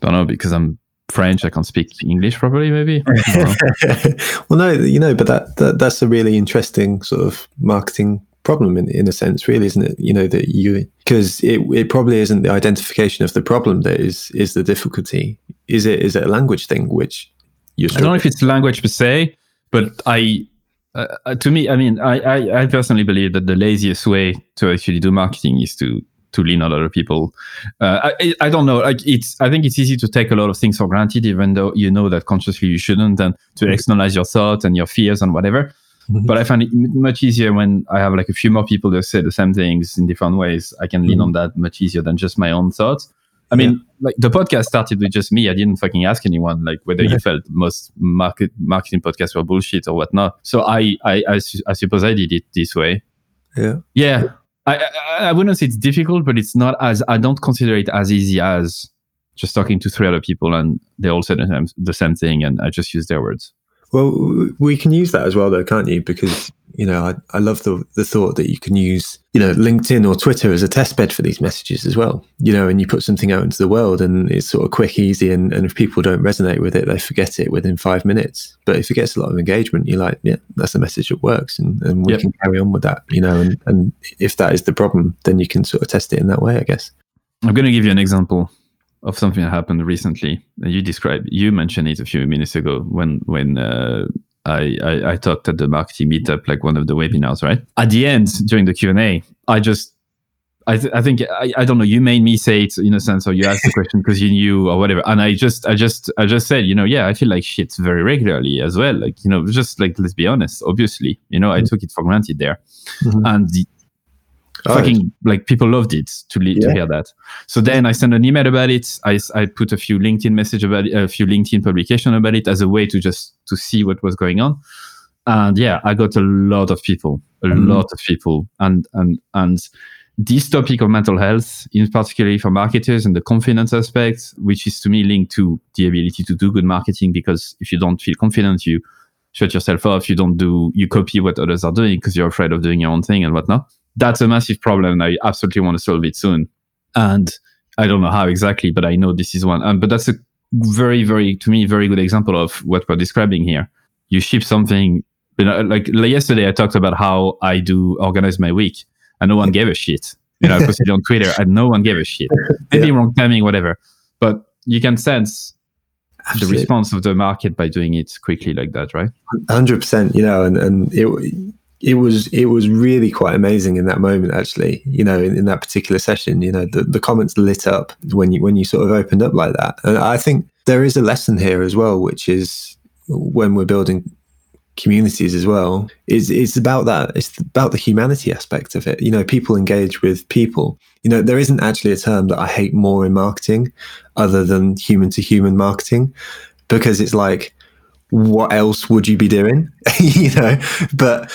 I don't know, because I'm French, I can't speak English properly, maybe. well, no, you know, but that, that that's a really interesting sort of marketing problem in, in a sense, really, isn't it? You know, that you because it, it probably isn't the identification of the problem that is is the difficulty. Is it is it a language thing which I don't know if it's language per se, but I, uh, uh, to me, I mean, I, I, I, personally believe that the laziest way to actually do marketing is to to lean on other people. Uh, I, I don't know. Like it's, I think it's easy to take a lot of things for granted, even though you know that consciously you shouldn't, and to mm-hmm. externalize your thoughts and your fears and whatever. Mm-hmm. But I find it much easier when I have like a few more people that say the same things in different ways. I can lean mm-hmm. on that much easier than just my own thoughts. I mean, yeah. like the podcast started with just me. I didn't fucking ask anyone like whether you felt most market marketing podcasts were bullshit or whatnot. So I, I, I, I suppose I did it this way. Yeah. Yeah. I, I, I wouldn't say it's difficult, but it's not as, I don't consider it as easy as just talking to three other people and they all said the same thing and I just use their words. Well, we can use that as well, though, can't you? Because you know, I, I love the the thought that you can use, you know, LinkedIn or Twitter as a test bed for these messages as well. You know, and you put something out into the world, and it's sort of quick, easy, and, and if people don't resonate with it, they forget it within five minutes. But if it gets a lot of engagement, you're like, yeah, that's a message that works, and, and we yep. can carry on with that. You know, and and if that is the problem, then you can sort of test it in that way, I guess. I'm going to give you an example of something that happened recently. You described, you mentioned it a few minutes ago when when uh, I, I, I talked at the marketing meetup, like one of the webinars, right? At the end, during the Q and A, I just I, th- I think I, I don't know. You made me say it in a sense, or you asked the question because you knew, or whatever. And I just, I just, I just said, you know, yeah, I feel like shit very regularly as well. Like, you know, just like let's be honest. Obviously, you know, I mm-hmm. took it for granted there, mm-hmm. and the, Oh, fucking like people loved it to, le- yeah. to hear that. So then I sent an email about it. I, I put a few LinkedIn message about it, a few LinkedIn publication about it as a way to just to see what was going on. And yeah, I got a lot of people, a mm lot of people, and and and this topic of mental health, in particularly for marketers and the confidence aspect, which is to me linked to the ability to do good marketing. Because if you don't feel confident, you shut yourself off. You don't do, you copy what others are doing because you're afraid of doing your own thing and whatnot that's a massive problem. And I absolutely want to solve it soon. And I don't know how exactly, but I know this is one. Um, but that's a very, very, to me, very good example of what we're describing here. You ship something, you know, like, like yesterday, I talked about how I do organize my week and no one gave a shit. You know, I posted on Twitter and no one gave a shit. Maybe yeah. wrong timing, whatever. But you can sense Absolutely. the response of the market by doing it quickly like that, right? Hundred percent. You know, and and it it was it was really quite amazing in that moment actually you know in, in, that particular session you know the, the comments lit up when you when you sort of opened up like that. And i think there is a lesson here as well which is when we're building communities as well is it's about that it's about the humanity aspect of it. You know people engage with people. You know there isn't actually a term that i hate more in marketing other than human to human marketing because it's like what else would you be doing? You know but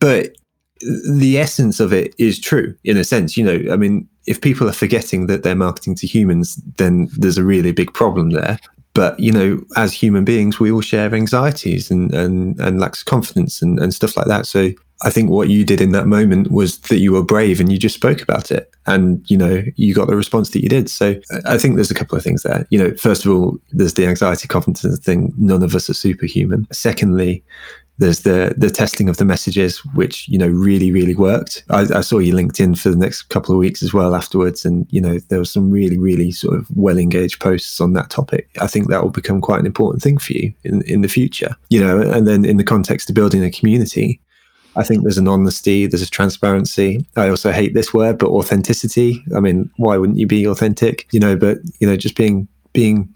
but the essence of it is true in a sense. You know, I mean, if people are forgetting that they're marketing to humans, then there's a really big problem there. But you know, as human beings, we all share anxieties and and and lacks of confidence and, and stuff like that. So I think what you did in that moment was that you were brave and you just spoke about it, and you know, you got the response that you did. So I think there's a couple of things there. You know, first of all, there's the anxiety confidence thing. None of us are superhuman. Secondly, there's the the testing of the messages, which you know really really worked. I, I, saw you LinkedIn for the next couple of weeks as well afterwards, and you know there was some really really sort of well engaged posts on that topic. I think that will become quite an important thing for you in in the future. You know, and then in the context of building a community, I think there's an honesty, there's a transparency. I also hate this word, but authenticity. I mean, why wouldn't you be authentic? You know, but you know, just being being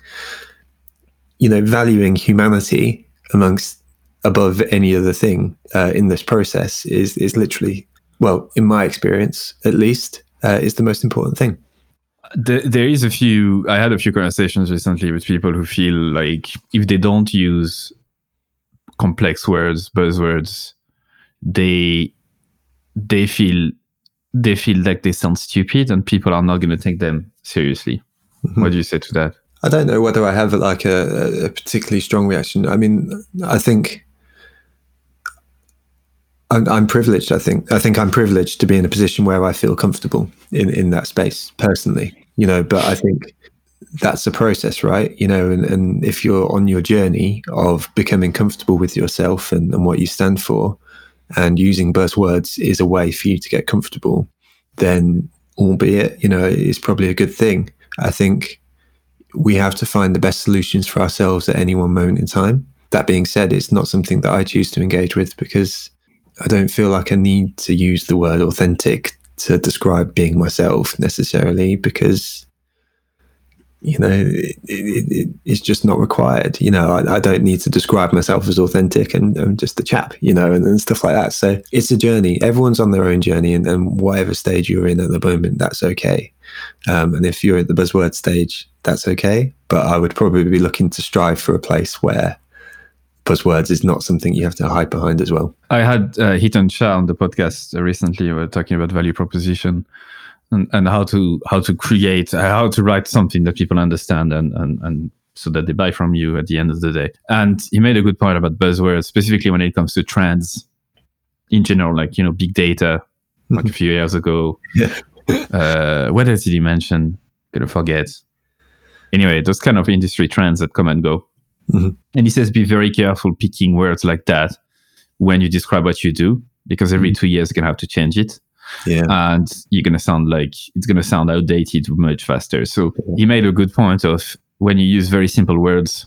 you know valuing humanity amongst above any other thing uh, in this process is is literally well in my experience at least uh, is the most important thing there, there is a few i had a few conversations recently with people who feel like if they don't use complex words buzzwords they they feel they feel like they sound stupid and people are not going to take them seriously mm-hmm. what do you say to that I don't know whether I have like a, a particularly strong reaction. I mean, I think I'm, I'm, privileged. I think I think I'm privileged to be in a position where I feel comfortable in in that space personally. You know, but I think that's a process, right? You know, and, and if you're on your journey of becoming comfortable with yourself and, and what you stand for, and using buzzwords is a way for you to get comfortable, then albeit, you know, it's probably a good thing. I think we have to find the best solutions for ourselves at any one moment in time. That being said, it's not something that I choose to engage with because I don't feel like I need to use the word authentic to describe being myself necessarily because you know, it, it, it, it's just not required. You know, I, I, don't need to describe myself as authentic and I'm just a chap, you know, and, and, stuff like that. So it's a journey. Everyone's on their own journey, and, and whatever stage you're in at the moment, that's okay. Um, and if you're at the buzzword stage, that's okay. But I would probably be looking to strive for a place where buzzwords is not something you have to hide behind as well. I had uh, Hiten Shah on the podcast recently. We were talking about value proposition and, and how to how to create uh, how to write something that people understand and and and so that they buy from you at the end of the day. And he made a good point about buzzwords, specifically when it comes to trends in general, like you know, big data, like a few years ago. Yeah. uh, what else did he mention? Gonna forget. Anyway, those kind of industry trends that come and go. Mm-hmm. And he says, be very careful picking words like that when you describe what you do, because every mm-hmm. two years you're gonna have to change it yeah. and you're going to sound like it's going to sound outdated much faster. So he made a good point of when you use very simple words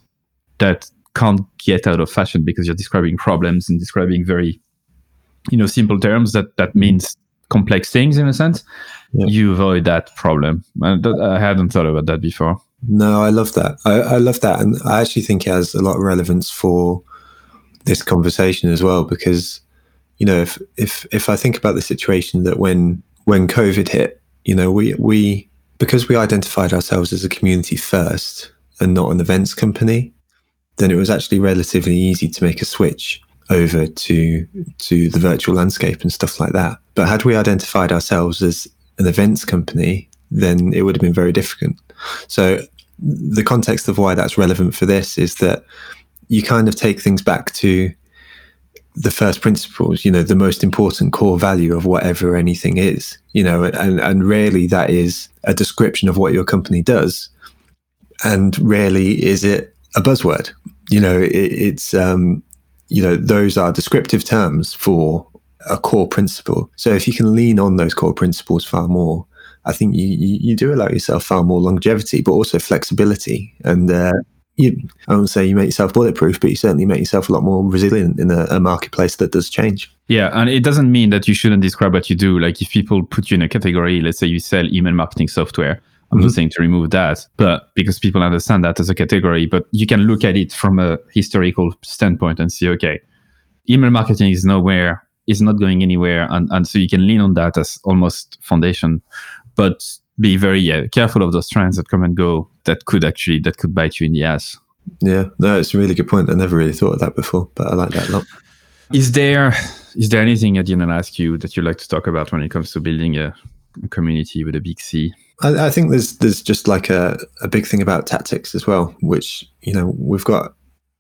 that can't get out of fashion because you're describing problems and describing very, you know, simple terms that that means complex things in a sense. Yeah. You avoid that problem. I hadn't thought about that before. No, I love that. I, I love that, and I actually think it has a lot of relevance for this conversation as well because you know, if if if I think about the situation that when when COVID hit, you know, we we because we identified ourselves as a community first and not an events company, then it was actually relatively easy to make a switch over to to the virtual landscape and stuff like that. But had we identified ourselves as an events company, then it would have been very difficult. So the context of why that's relevant for this is that you kind of take things back to the first principles, you know, the most important core value of whatever anything is, you know, and, and rarely that is a description of what your company does. And rarely is it a buzzword. You know, it, it's, um, you know, those are descriptive terms for a core principle. So if you can lean on those core principles far more, I think you, you, you do allow yourself far more longevity, but also flexibility. And, uh, you, I won't say you make yourself bulletproof, but you certainly make yourself a lot more resilient in a, a, marketplace that does change. Yeah, and it doesn't mean that you shouldn't describe what you do. Like if people put you in a category, let's say you sell email marketing software, I'm mm-hmm. not saying to remove that, but because people understand that as a category, but you can look at it from a historical standpoint and see, okay, email marketing is nowhere, is not going anywhere, and, and so you can lean on that as almost foundation. But be very yeah, careful of those trends that come and go that could actually that could bite you in the ass. Yeah, no, it's a really good point. I never really thought of that before, but I like that a lot. Is there is there anything I didn't ask you that you like to talk about when it comes to building a, a community with a big C? I, I, think there's there's just like a, a big thing about tactics as well, which you know we've got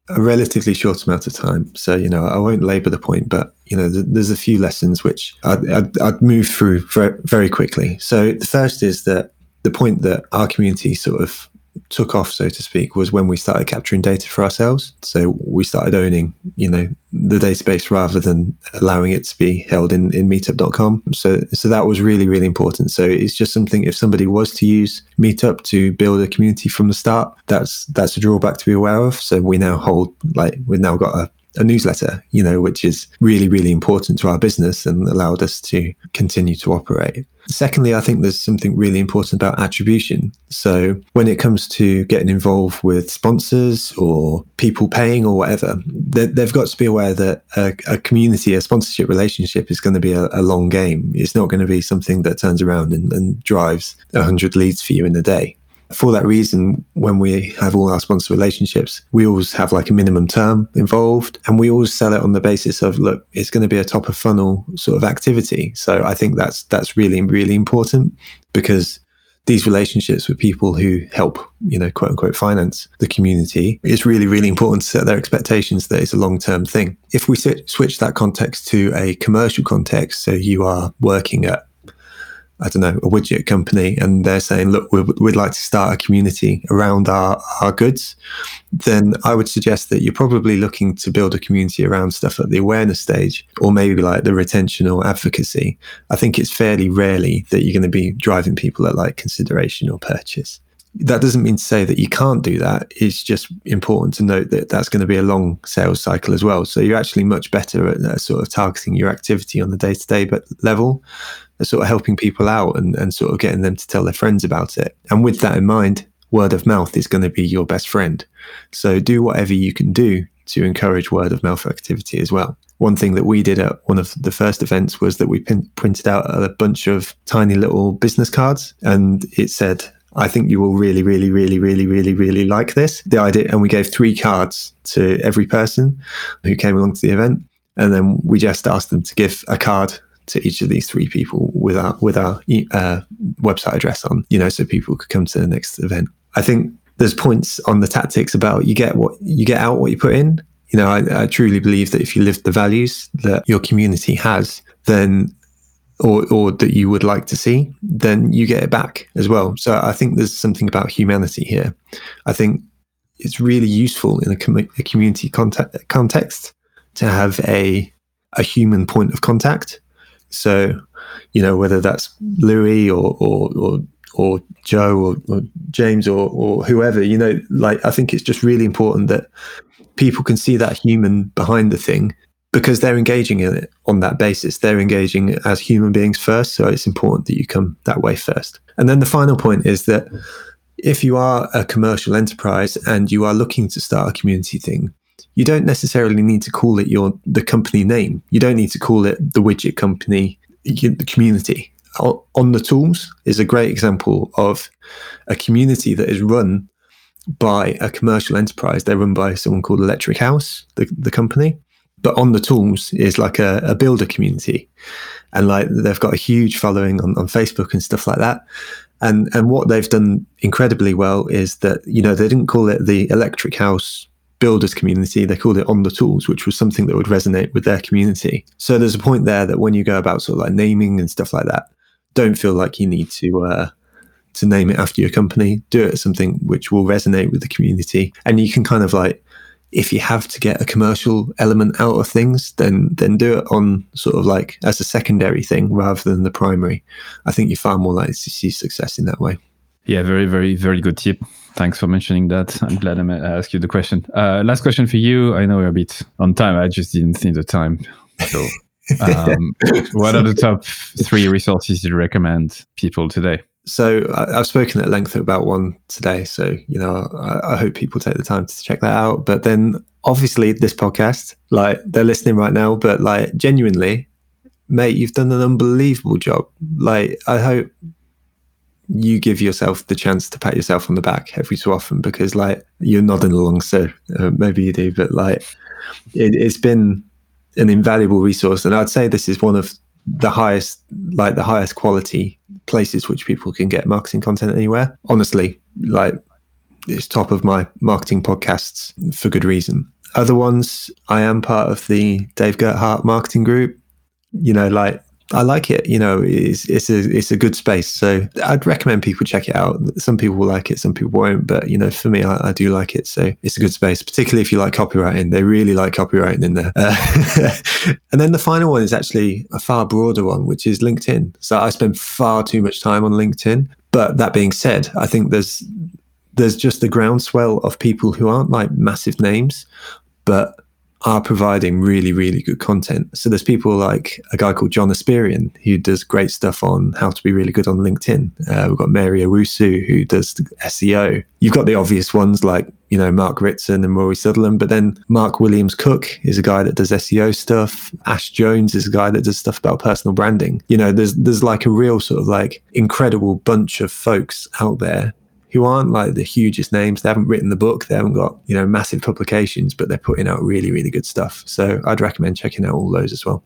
a relatively short amount of time. So, you know, I won't labor the point, but, you know, th- there's a few lessons which I'd, I'd, I'd move through very, very quickly. So, the first is that the point that our community sort of took off, so to speak, was when we started capturing data for ourselves. So we started owning, you know, the database rather than allowing it to be held in, in meetup.com. So so that was really, really important. So it's just something if somebody was to use Meetup to build a community from the start, that's that's a drawback to be aware of. So we now hold like we've now got a a newsletter, you know, which is really, really important to our business and allowed us to continue to operate. Secondly, I think there's something really important about attribution. So when it comes to getting involved with sponsors or people paying or whatever, they've got to be aware that a, a community, a sponsorship relationship is going to be a, a, long game. It's not going to be something that turns around and, and drives 100 leads for you in a day for that reason, when we have all our sponsor relationships, we always have like a minimum term involved and we always sell it on the basis of, look, it's going to be a top of funnel sort of activity. So I think that's, that's really, really important because these relationships with people who help, you know, quote unquote, finance the community, it's really, really important to set their expectations that it's a long term thing. If we switch that context to a commercial context, so you are working at I don't know, a widget company and they're saying, look, we'd, we'd like to start a community around our, our goods, then I would suggest that you're probably looking to build a community around stuff at the awareness stage or maybe like the retention or advocacy. I think it's fairly rarely that you're going to be driving people at like consideration or purchase. That doesn't mean to say that you can't do that. It's just important to note that that's going to be a long sales cycle as well. So you're actually much better at uh, sort of targeting your activity on the day to day level sort of helping people out and, and sort of getting them to tell their friends about it. And with that in mind, word of mouth is going to be your best friend. So do whatever you can do to encourage word of mouth activity as well. One thing that we did at one of the first events was that we pin- printed out a bunch of tiny little business cards and it said, I think you will really, really, really, really, really, really like this. The idea, and we gave three cards to every person who came along to the event. And then we just asked them to give a card to each of these three people with our with our uh, website address on, you know, so people could come to the next event. I think there's points on the tactics about you get what you get out what you put in. You know, I, I truly believe that if you live the values that your community has, then or or that you would like to see, then you get it back as well. So I think there's something about humanity here. I think it's really useful in a, com- a community context, to have a a human point of contact so, you know, whether that's Louis or or or, or Joe or, or James or or whoever, you know, like I think it's just really important that people can see that human behind the thing because they're engaging in it on that basis. They're engaging as human beings first. So it's important that you come that way first. And then the final point is that if you are a commercial enterprise and you are looking to start a community thing, you don't necessarily need to call it your the company name. You don't need to call it the widget company, the community. On the tools is a great example of a community that is run by a commercial enterprise. They're run by someone called Electric House, the, the company. But on the tools is like a, a builder community. And like they've got a huge following on, on Facebook and stuff like that. And and what they've done incredibly well is that, you know, they didn't call it the Electric House builders community. They called it on the tools, which was something that would resonate with their community. So there's a point there that when you go about sort of like naming and stuff like that, don't feel like you need to uh, to name it after your company. Do it something which will resonate with the community, and you can kind of like if you have to get a commercial element out of things, then then do it on sort of like as a secondary thing rather than the primary. I think you're far more likely to see success in that way. Yeah, very, very, very good tip. Thanks for mentioning that. I'm glad I asked you the question. Uh, last question for you. I know we're a bit on time. I just didn't see the time. So, um, what are the top three resources you recommend people today? So I've spoken at length about one today. So you know, I, I hope people take the time to check that out. But then, obviously, this podcast, like they're listening right now, but like genuinely, mate, you've done an unbelievable job. Like I hope you give yourself the chance to pat yourself on the back every so often because like you're nodding along so uh, maybe you do but like it, it's been an invaluable resource and i'd say this is one of the highest like the highest quality places which people can get marketing content anywhere. Honestly like it's top of my marketing podcasts for good reason. Other ones i am part of the dave gerhardt marketing group. You know like I like it. You know, it's it's a it's a good space. So I'd recommend people check it out. Some people will like it, some people won't. But you know, for me, I, I do like it. So it's a good space, particularly if you like copywriting. They really like copywriting in there. Uh, and then the final one is actually a far broader one, which is LinkedIn. So I spend far too much time on LinkedIn. But that being said, I think there's there's just a groundswell of people who aren't like massive names, but are providing really, really good content. So there's people like a guy called John Espirian who does great stuff on how to be really good on LinkedIn. Uh, we've got Mary Owusu who does SEO. You've got the obvious ones like you know Mark Ritson and Rory Sutherland, but then Mark Williams Cook is a guy that does SEO stuff. Ash Jones is a guy that does stuff about personal branding. You know, there's there's like a real sort of like incredible bunch of folks out there who aren't like the hugest names. They haven't written the book. They haven't got, you know, massive publications, but they're putting out really, really good stuff. So I'd recommend checking out all those as well.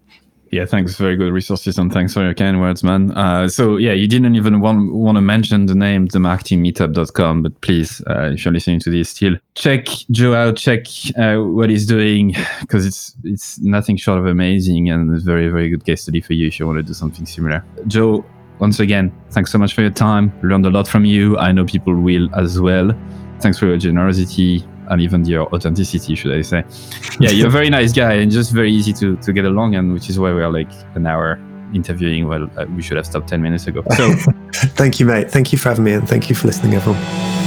Yeah, thanks. Very good resources and thanks for your kind words, man. Uh, so yeah, you didn't even want, want to mention the name, themarketingmeetup.com, but please, uh, if you're listening to this still, check Joe out, check uh, what he's doing because it's it's nothing short of amazing and very, very good case study for you if you want to do something similar. Joe, once again, thanks so much for your time. Learned a lot from you. I know people will as well. Thanks for your generosity and even your authenticity, should I say. Yeah, you're a very nice guy and just very easy to, to get along, and which is why we're like an hour interviewing. Well, uh, we should have stopped 10 minutes ago. So, thank you, mate. Thank you for having me, and thank you for listening, everyone.